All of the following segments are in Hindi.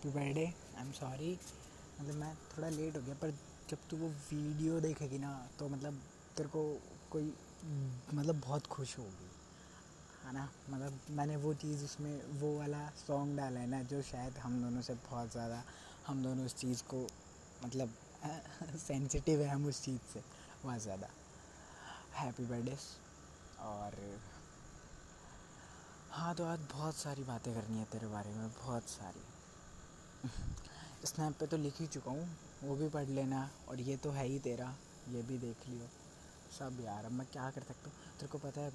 Happy birthday I am sorry मतलब मैं थोड़ा लेट हो गया, पर जब तू वो वीडियो देखेगी ना तो मतलब तेरे को कोई मतलब बहुत खुश होगी, है ना? मतलब मैंने वो चीज़ उसमें, वो वाला सॉन्ग डाला है ना, जो शायद हम दोनों से बहुत ज़्यादा, हम दोनों उस चीज़ को मतलब सेंसिटिव है हम उस चीज़ से बहुत ज़्यादा। हैप्पी बर्थडे और हाँ तो आज बहुत सारी बातें करनी है तेरे बारे में, बहुत सारी। स्नैप पे तो लिख ही चुका हूँ, वो भी पढ़ लेना और ये तो है ही तेरा, ये भी देख लियो। सब यार, अब मैं क्या कर सकता हूँ? तेरे को पता है,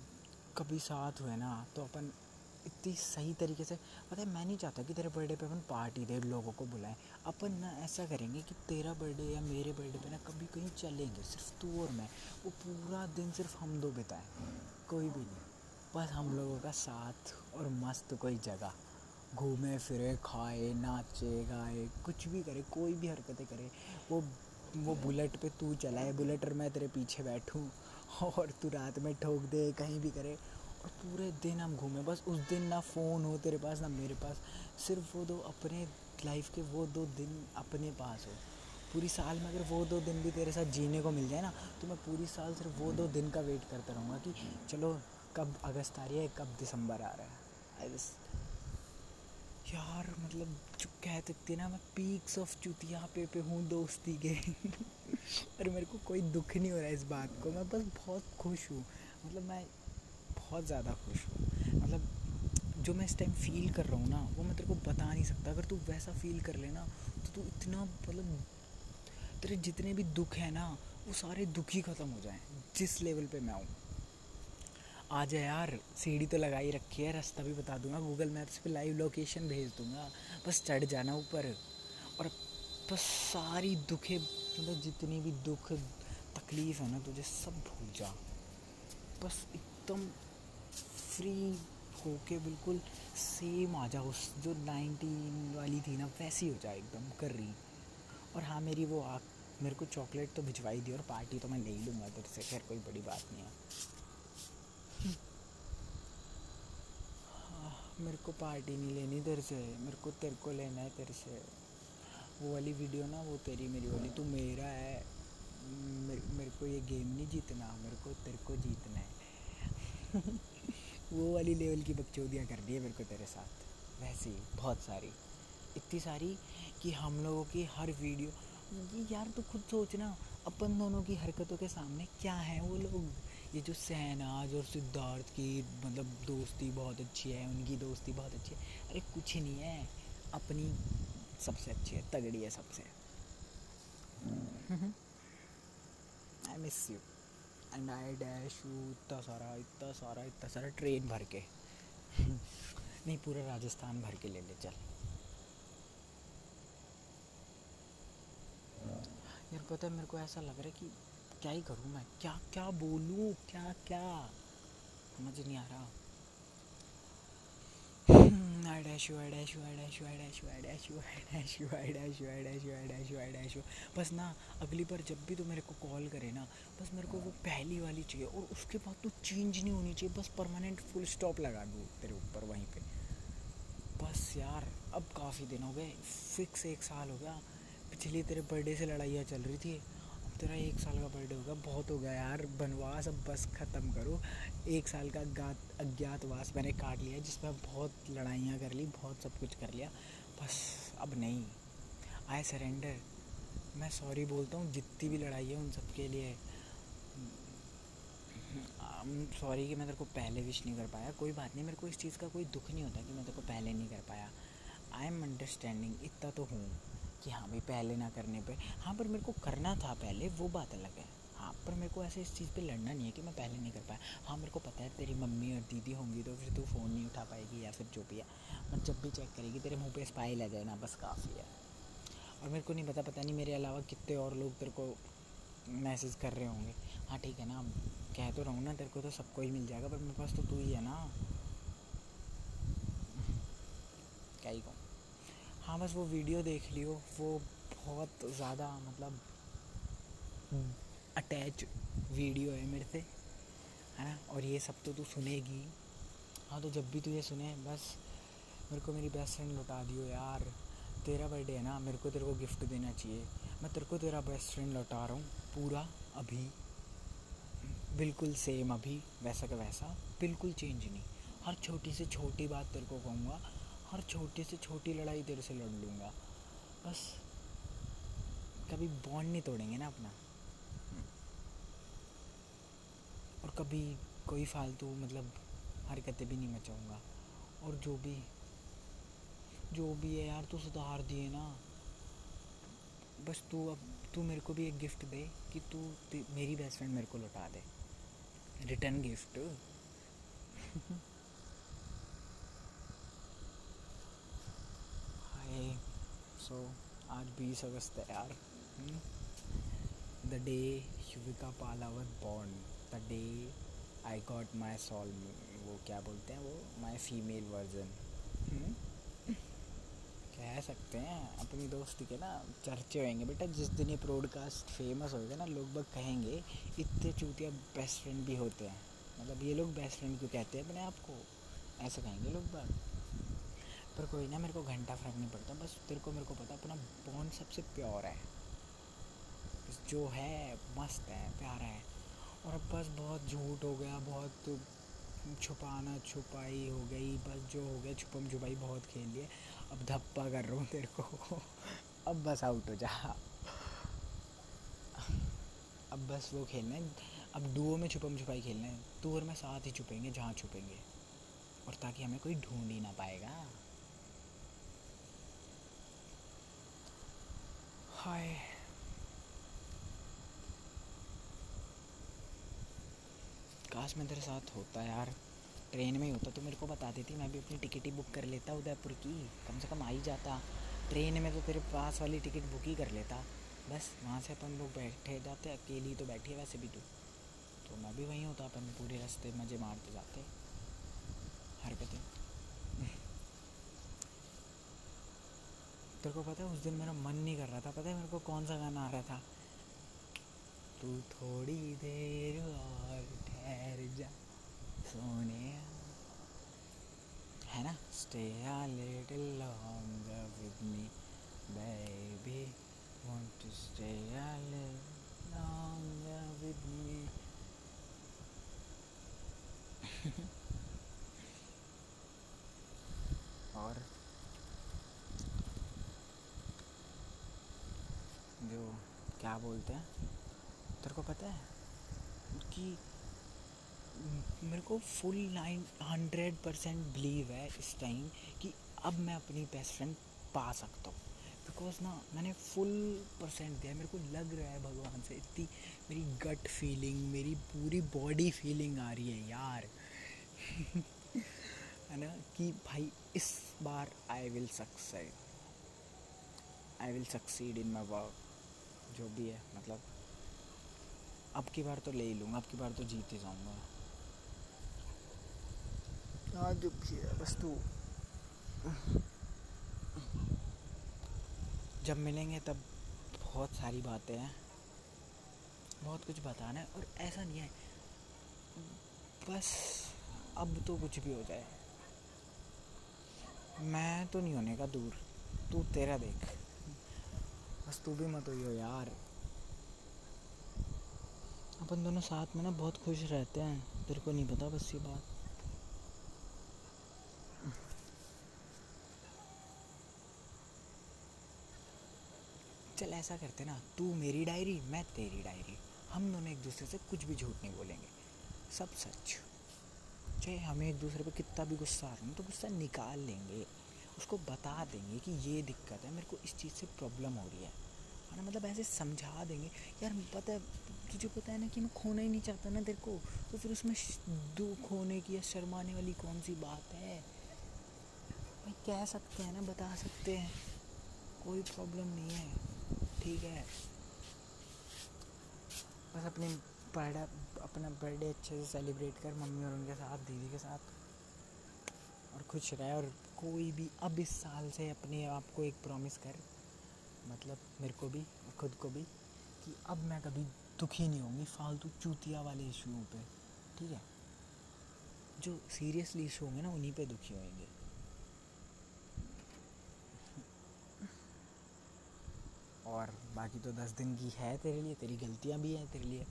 कभी साथ हुए ना तो अपन इतनी सही तरीके से, पता है, मैं नहीं चाहता कि तेरे बर्थडे पे अपन पार्टी दे, लोगों को बुलाएँ। अपन ना ऐसा करेंगे कि तेरा बर्थडे या मेरे बर्थडे पे ना कभी कहीं चलेंगे, सिर्फ़ तू और मैं। वो पूरा दिन सिर्फ़ हम दो बिताएँ, कोई भी नहीं। बस हम लोगों का साथ और मस्त कोई जगह। घूमे, फिरे, खाए, नाचे, गाए, कुछ भी करे, कोई भी हरकतें करे, वो वो बुलेट पे तू चलाए, बुलेट और मैं तेरे पीछे बैठूँ, और तू रात में ठोक दे, कहीं भी करे, और पूरे दिन हम घूमें। बस उस दिन ना फ़ोन हो तेरे पास, ना मेरे पास, सिर्फ़ वो दो अपने लाइफ के वो दो दिन अपने पास हो। पूरी साल में अगर वो दो दिन भी तेरे साथ जीने को मिल जाए ना तो मैं पूरी साल सिर्फ़ वो दो दिन का वेट करता रहूँगा कि चलो, कब अगस्त आ रही है, कब दिसंबर आ रहा है। आई जस्ट यार मतलब जो कह सकते ना, मैं पीक्स ऑफ़ चुतिया पे पे हूँ दोस्ती के। और मेरे को कोई दुख नहीं हो रहा है इस बात को। मैं बस बहुत खुश हूँ। मतलब मैं बहुत ज़्यादा खुश हूँ। मतलब जो मैं इस टाइम फील कर रहा हूँ ना, वो मैं तेरे को बता नहीं सकता। अगर तू वैसा फील कर लेना तो तू इतना मतलब तेरे जितने भी दुख हैं ना, वो सारे दुख ही ख़त्म हो जाएँ, जिस लेवल पे मैं हूँ। आ जा यार सीढ़ी तो लगाई रखी है, रास्ता भी बता दूँगा गूगल मैप्स पे लाइव लोकेशन भेज दूँगा। बस चढ़ जाना ऊपर। और बस सारी दुखे मतलब जितनी भी दुख, तकलीफ़ है ना, तुझे सब भूल जा। बस एकदम फ्री होके बिल्कुल सेम आ जाओ उस जो नाइनटीन वाली थी ना, वैसी हो जाए एकदम, कर रही। और हाँ मेरी वो आ मेरे को चॉकलेट तो भिजवाई दी और पार्टी तो मैं ले ही लूँगा तेरे से, खैर कोई बड़ी बात नहीं है हाँ, मेरे को पार्टी नहीं लेनी तेरे से। मेरे को तेरे को लेना है तेरे से। वो वाली वीडियो ना वो तेरी मेरी वाली। तू मेरा है। मेरे, मेरे को ये गेम नहीं जीतना। मेरे को तेरे को जीतना है। वो वाली लेवल की बकचौदियाँ कर दी है मेरे को तेरे साथ। वैसे ही बहुत सारी। इतनी सारी कि हम लोगों की हर वीडियो यार तो खुद सोचना अपन दोनों की हरकतों के सामने क्या है वो लोग? ये जो सहनाज और सिद्धार्थ की मतलब दोस्ती बहुत अच्छी है, उनकी दोस्ती बहुत अच्छी है। अरे, कुछ नहीं है। अपनी सबसे अच्छी है, तगड़ी है सबसे। I miss you and I dash you इतना सारा इतना सारा इतना सारा ट्रेन भर के। नहीं, पूरा राजस्थान भर के ले ले, चल। मेरे पता है मेरे को ऐसा लग रहा है कि क्या ही करूँ मैं क्या क्या बोलूँ क्या क्या समझ नहीं आ रहा बस ना अगली बार जब भी तो मेरे को कॉल करे ना बस मेरे को वो पहली वाली चाहिए और उसके बाद तो चेंज नहीं होनी चाहिए बस परमानेंट फुल स्टॉप लगा दूँ तेरे ऊपर वहीं पे बस यार अब काफ़ी दिन हो गए फिक्स एक साल हो गया पिछली तेरे बर्थडे से लड़ाइयाँ चल रही थी। अब तेरा एक साल का बर्थडे होगा, बहुत हो गया यार। बनवास, अब बस ख़त्म करो। एक साल का अज्ञात अज्ञातवास मैंने काट लिया, जिसमें बहुत लड़ाइयाँ कर ली, बहुत सब कुछ कर लिया। बस अब नहीं। आई सरेंडर मैं सॉरी बोलता हूँ, जितनी भी लड़ाई है उन सब के लिए। सॉरी कि मैं तेरे को पहले विश नहीं कर पाया। कोई बात नहीं, मेरे को इस चीज़ का कोई दुख नहीं होता कि मैं तेरे को पहले नहीं कर पाया। आई एम अंडरस्टैंडिंग इतना तो हूँ। कि हाँ भाई, पहले ना करने पे। हाँ पर मेरे को करना था पहले, वो बात अलग है। हाँ पर मेरे को ऐसे इस चीज़ पे लड़ना नहीं है कि मैं पहले नहीं कर पाया। हाँ मेरे को पता है तेरी मम्मी और दीदी होंगी तो फिर तू फ़ोन नहीं उठा पाएगी या फिर जो भी है। मैं जब भी चेक करेगी, तेरे मुँह पे स्पाइल आ जाए ना, बस काफ़ी है। और मेरे को नहीं पता पता नहीं मेरे अलावा कितने और लोग तेरे को मैसेज कर रहे होंगे। हाँ ठीक है ना कह तो रहूँ ना, तेरे को तो सबको ही मिल जाएगा, पर मेरे पास तो तू ही है ना। क्या ही कहूँ। हाँ बस वो वीडियो देख लियो। वो बहुत ज़्यादा मतलब अटैच वीडियो है मेरे से, है ना? और ये सब तो तू सुनेगी। हाँ तो जब भी तू ये सुने, बस मेरे को मेरी बेस्ट फ्रेंड लौटा दियो यार। तेरा बर्थडे है ना, मेरे को तेरे को गिफ्ट देना चाहिए। मैं तेरे को तेरा बेस्ट फ्रेंड लौटा रहा हूँ, पूरा अभी। बिल्कुल सेम अभी, वैसा का वैसा। बिल्कुल चेंज नहीं। हर छोटी से छोटी बात तेरे को कहूँगा। हर छोटी से छोटी लड़ाई तेरे से लड़ लूँगा। बस कभी बॉन्ड नहीं तोड़ेंगे ना अपना। और कभी कोई फालतू मतलब हरकतें भी नहीं मचाऊँगा। और जो भी जो भी है यार, तू सुधार दिए ना। बस तू अब, तू मेरे को भी एक गिफ्ट दे कि तू मेरी बेस्ट फ्रेंड मेरे को लौटा दे। रिटर्न गिफ्ट हाय सो आज बीस अगस्त है यार। The day Yuvika Palawat born the day I got my soul वो क्या बोलते हैं वो? माई फीमेल वर्जन कह सकते हैं अपनी दोस्ती के ना चर्चे होंगे बेटा जिस दिन ये प्रोडकास्ट फ़ेमस होगा ना लोग बग कहेंगे इतने चूतिया बेस्ट फ्रेंड भी होते हैं। मतलब ये लोग बेस्ट फ्रेंड क्यों कहते हैं अपने आप को? ऐसा कहेंगे लोग बाग। पर कोई ना, मेरे को घंटा फ़र्क नहीं पड़ता। बस तेरे को, मेरे को पता, अपना बॉन्ड सबसे प्योर है। जो है, मस्त है, प्यारा है। और अब बस बहुत झूठ हो गया, बहुत छुपाना, छुपाई हो गई, बस जो हो गया, छुपम छुपाई बहुत खेल लिए अब धप्पा कर रहा हूँ तेरे को। अब बस आउट हो जा। अब बस वो खेलना है। अब डुओ में छुपम छुपाई खेलना है। तू और मैं साथ ही छुपेंगे, जहाँ छुपेंगे। और ताकि हमें कोई ढूंढ ही ना पाएगा। हाय काश मैं तेरे साथ होता यार। ट्रेन में ही होता तो मेरे को बता देती, मैं भी अपनी टिकट ही बुक कर लेता उदयपुर की। कम से कम आ ही जाता। ट्रेन में तो तेरे पास वाली टिकट बुक ही कर लेता। बस, वहाँ से अपन लोग बैठे जाते, अकेली तो बैठी है वैसे भी तू। तो मैं भी वहीं होता, अपन पूरे रास्ते मज़े मारते जाते हरकतें तेरे को पता है, उस दिन मेरा मन नहीं कर रहा था। पता है मेरे को कौन सा गाना आ रहा था? तू थोड़ी देर और ठहर जा, सोने। है ना? Stay a little longer with me baby want to stay a little longer with me और जो क्या बोलते हैं? तेरे को पता है कि मेरे को full nine hundred percent believe है इस टाइम कि अब मैं अपनी बेस्ट फ्रेंड पा सकता हूँ। बिकॉज़ ना, मैंने फुल परसेंट दिया मेरे को लग रहा है भगवान से, इतनी मेरी गट फीलिंग मेरी पूरी बॉडी फीलिंग आ रही है यार। है ना? कि भाई, इस बार I will succeed I will succeed in my work जो भी है मतलब। अब की बार तो ले ही लूँगा अब की बार तो जीत ही जाऊँगा। आज जो भी है बस तू। जब मिलेंगे तब बहुत सारी बातें हैं। बहुत कुछ बताना है और ऐसा नहीं है। बस अब तो कुछ भी हो जाए। मैं तो नहीं होने का दूर। तू तेरा देख। बस तू भी मत हो यार। अपन दोनों साथ में ना बहुत खुश रहते हैं। तेरे को नहीं पता बस ये बात। चल ऐसा करते ना, तू मेरी डायरी, मैं तेरी डायरी। हम दोनों एक दूसरे से कुछ भी झूठ नहीं बोलेंगे। सब सच। चाहे हमें एक दूसरे पे कितना भी गुस्सा आ रहा है तो गुस्सा निकाल लेंगे। उसको बता देंगे कि ये दिक्कत है, मेरे को इस चीज़ से प्रॉब्लम हो रही है। है ना मतलब ऐसे समझा देंगे, यार, पता है तुझे पता है ना कि मैं खोना ही नहीं चाहता ना तेरे को तो फिर उसमें दुख होने की या शर्माने वाली कौन सी बात है? भाई, कह सकते हैं ना, बता सकते हैं। कोई प्रॉब्लम नहीं है, ठीक है। बस अपने बर्थडे अपना बर्थडे अच्छे से सेलिब्रेट कर, मम्मी और उनके साथ, दीदी के साथ। और खुश रहे और कोई भी अब इस साल से अपने आप को एक प्रॉमिस कर मतलब मेरे को भी, खुद को भी, कि अब मैं कभी दुखी नहीं होंगी फालतू चूतिया वाले इशुओं पे, ठीक है? जो सीरियसली इशू होंगे ना, उन्हीं पे दुखी होंगे और बाकी तो दस दिन की है तेरे लिए, तेरी गलतियाँ भी हैं तेरे लिए,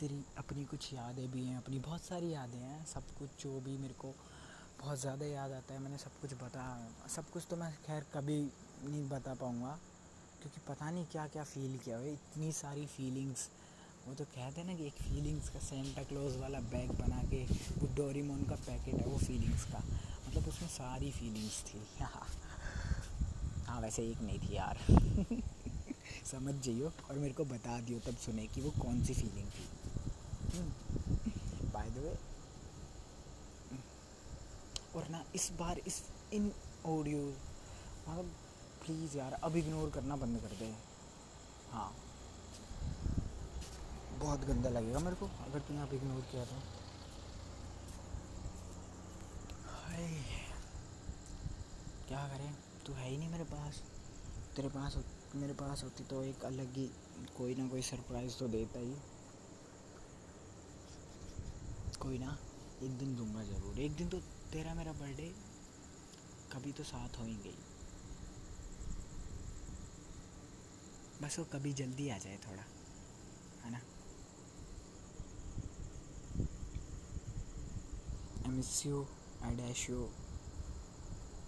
तेरी अपनी कुछ यादें भी हैं, अपनी बहुत सारी यादें हैं, सब कुछ जो भी मेरे को बहुत ज़्यादा याद आता है, मैंने सब कुछ बता, सब कुछ तो मैं खैर कभी नहीं बता पाऊँगा, क्योंकि पता नहीं क्या क्या फ़ील किया हुआ इतनी सारी फीलिंग्स वो तो कहते हैं ना कि एक फीलिंग्स का सेंटा क्लोज वाला बैग बना के, वो डोरीमोन का पैकेट है, वो फीलिंग्स का मतलब उसमें सारी फीलिंग्स थी हाँ वैसे एक नहीं थी यार, समझ जाइयो और मेरे को बता दियो तब सुने कि वो कौन सी फीलिंग थी। बाय द वे और ना इस बार इस इन ऑडियो मतलब प्लीज़ यार, अब इग्नोर करना बंद कर दे। हाँ। बहुत गंदा लगेगा मेरे को, अगर तूने आप इग्नोर किया तो। क्या करें? तू है ही नहीं मेरे पास। तेरे पास मेरे पास होती तो एक अलग ही, कोई ना कोई सरप्राइज़ तो देता ही। कोई ना, एक दिन दूँगा ज़रूर, एक दिन तो तेरा मेरा बर्थडे कभी तो साथ होएँगे ही। बस वो कभी जल्दी आ जाए थोड़ा, है ना? I miss you I dash you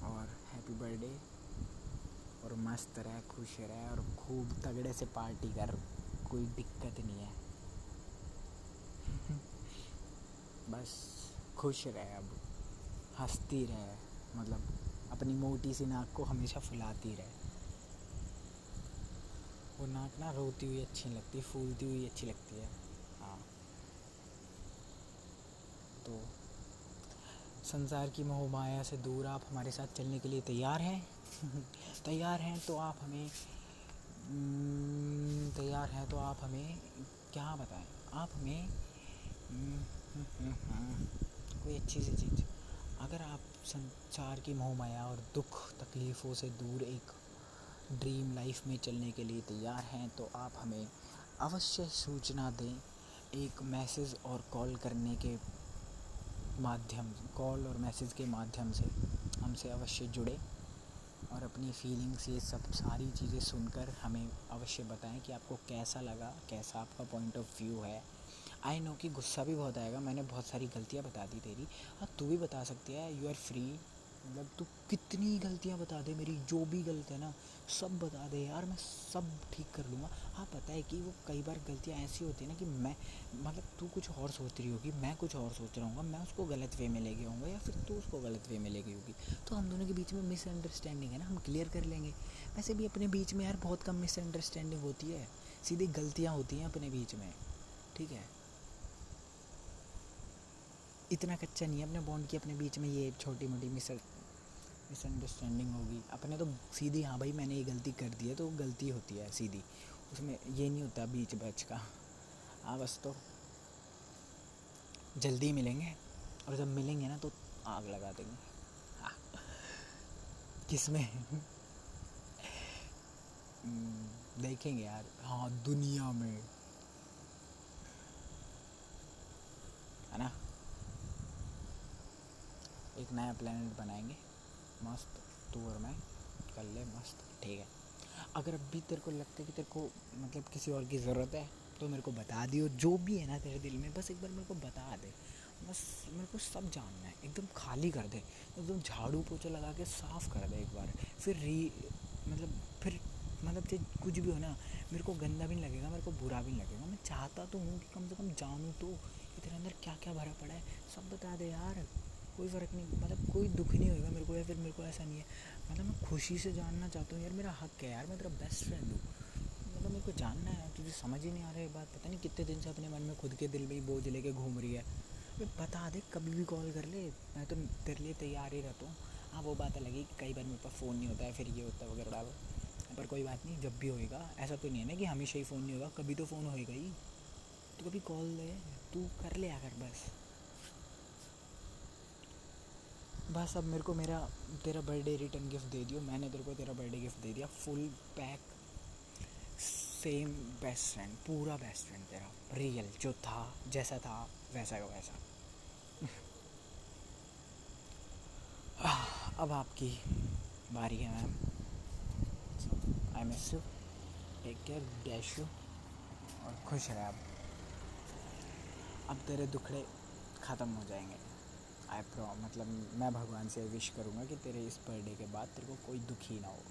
और हैप्पी बर्थडे और मस्त रहे, खुश रहे, और खूब तगड़े से पार्टी कर, कोई दिक्कत नहीं है। बस, खुश रहे अब। हंसती रहे मतलब अपनी मोटी सी नाक को हमेशा फुलाती रहे। वो नाक ना रोती हुई अच्छी लगती, फूलती हुई अच्छी लगती है। हाँ। तो संसार की मोह माया से दूर आप हमारे साथ चलने के लिए तैयार हैं? तैयार हैं तो आप हमें तैयार हैं तो आप हमें क्या बताएँ? आप हमें कोई अच्छी सी चीज़। अगर आप संसार की मोह माया और दुख तकलीफ़ों से दूर एक ड्रीम लाइफ में चलने के लिए तैयार हैं तो आप हमें अवश्य सूचना दें। एक मैसेज और कॉल करने के माध्यम कॉल और मैसेज के माध्यम से हमसे अवश्य जुड़े और अपनी फीलिंग्स ये सब सारी चीज़ें सुनकर हमें अवश्य बताएँ कि आपको कैसा लगा, कैसा आपका पॉइंट ऑफ़ व्यू है। आई नो कि गुस्सा भी बहुत आएगा, मैंने बहुत सारी गलतियाँ बता दी तेरी। और तू भी बता सकती है यू आर फ्री मतलब तू कितनी गलतियाँ बता दे, मेरी जो भी गलत है ना, सब बता दे यार, मैं सब ठीक कर लूँगा। हाँ पता है कि वो कई बार गलतियाँ ऐसी होती है ना कि मैं मतलब तू कुछ और सोच रही होगी, मैं कुछ और सोच रहा हूँ मैं उसको गलत वे में ले गया हूँ या फिर तू उसको गलत वे में ले गई होगी तो हम दोनों के बीच में मिसअंडरस्टैंडिंग है ना, हम क्लियर कर लेंगे। वैसे भी अपने बीच में यार बहुत कम मिसअंडरस्टैंडिंग होती है, सीधी गलतियाँ होती हैं अपने बीच में, ठीक है? इतना कच्चा नहीं है अपने बॉन्ड की अपने बीच में ये छोटी मोटी मिस मिसअंडरस्टैंडिंग होगी। अपने तो सीधी हाँ भाई मैंने ये गलती कर दी है तो गलती होती है सीधी। उसमें ये नहीं होता बीच बच का। हाँ बस तो जल्दी मिलेंगे। और जब मिलेंगे ना तो आग लगा देंगे। हाँ। किसमें हम्म, देखेंगे यार। हाँ दुनिया में है ना एक नया प्लानट बनाएँगे। मस्त तू और मैं। कर ले मस्त। ठीक है। अगर अभी तेरे को लगता है कि तेरे को मतलब किसी और की ज़रूरत है तो मेरे को बता दियो। जो भी है ना तेरे दिल में, बस एक बार मेरे को बता दे। बस मेरे को सब जानना है। एकदम खाली कर दे। एकदम झाड़ू पोछा लगा के साफ़ कर दे एक बार। फिर री मतलब फिर मतलब जो कुछ भी हो ना, मेरे को गंदा भी नहीं लगेगा, मेरे को बुरा भी नहीं लगेगा। मैं चाहता तो हूँ कि कम से कम जानूँ तो कि तेरे अंदर क्या क्या भरा पड़ा है। सब बता दे यार। कोई फ़र्क नहीं मतलब कोई दुख नहीं होगा मेरे को या फिर मेरे को ऐसा नहीं है। मतलब मैं खुशी से जानना चाहता हूँ, यार मेरा हक है, यार मैं तेरा बेस्ट फ्रेंड हूँ। मतलब मेरे को जानना है तुझे समझ ही नहीं आ रहा है बात। पता नहीं कितने दिन से अपने मन में खुद के दिल में ही बोझ लेके घूम रही है। भाई बता दे, कभी भी कॉल कर ले, मैं तो तेरे लिए तैयार ही रहता हूँ। हाँ वो बात अलग है कि कई बार मेरे पास फ़ोन नहीं होता है, फिर ये होता है, वगैरह पर कोई बात नहीं, जब भी होएगा, ऐसा तो नहीं है ना कि हमेशा ही फ़ोन नहीं होगा, कभी तो फ़ोन होएगा ही। तो कभी कॉल दे, तू कर ले आकर बस। बस अब मेरे को मेरा, तेरा बर्थडे रिटर्न गिफ्ट दे दियो। मैंने तेरे को तेरा बर्थडे गिफ्ट दे दिया। Full pack same best friend पूरा बेस्ट फ्रेंड तेरा। रियल जो था, जैसा था, वैसा का वैसा। अब आपकी बारी है ma'am I miss you take care dash you और खुश रहे अब अब तेरे दुखड़े ख़त्म हो जाएँगे। आई प्रो मतलब मैं भगवान से विश करूँगा कि तेरे इस बर्थडे के बाद तेरे को कोई दुखी ना हो।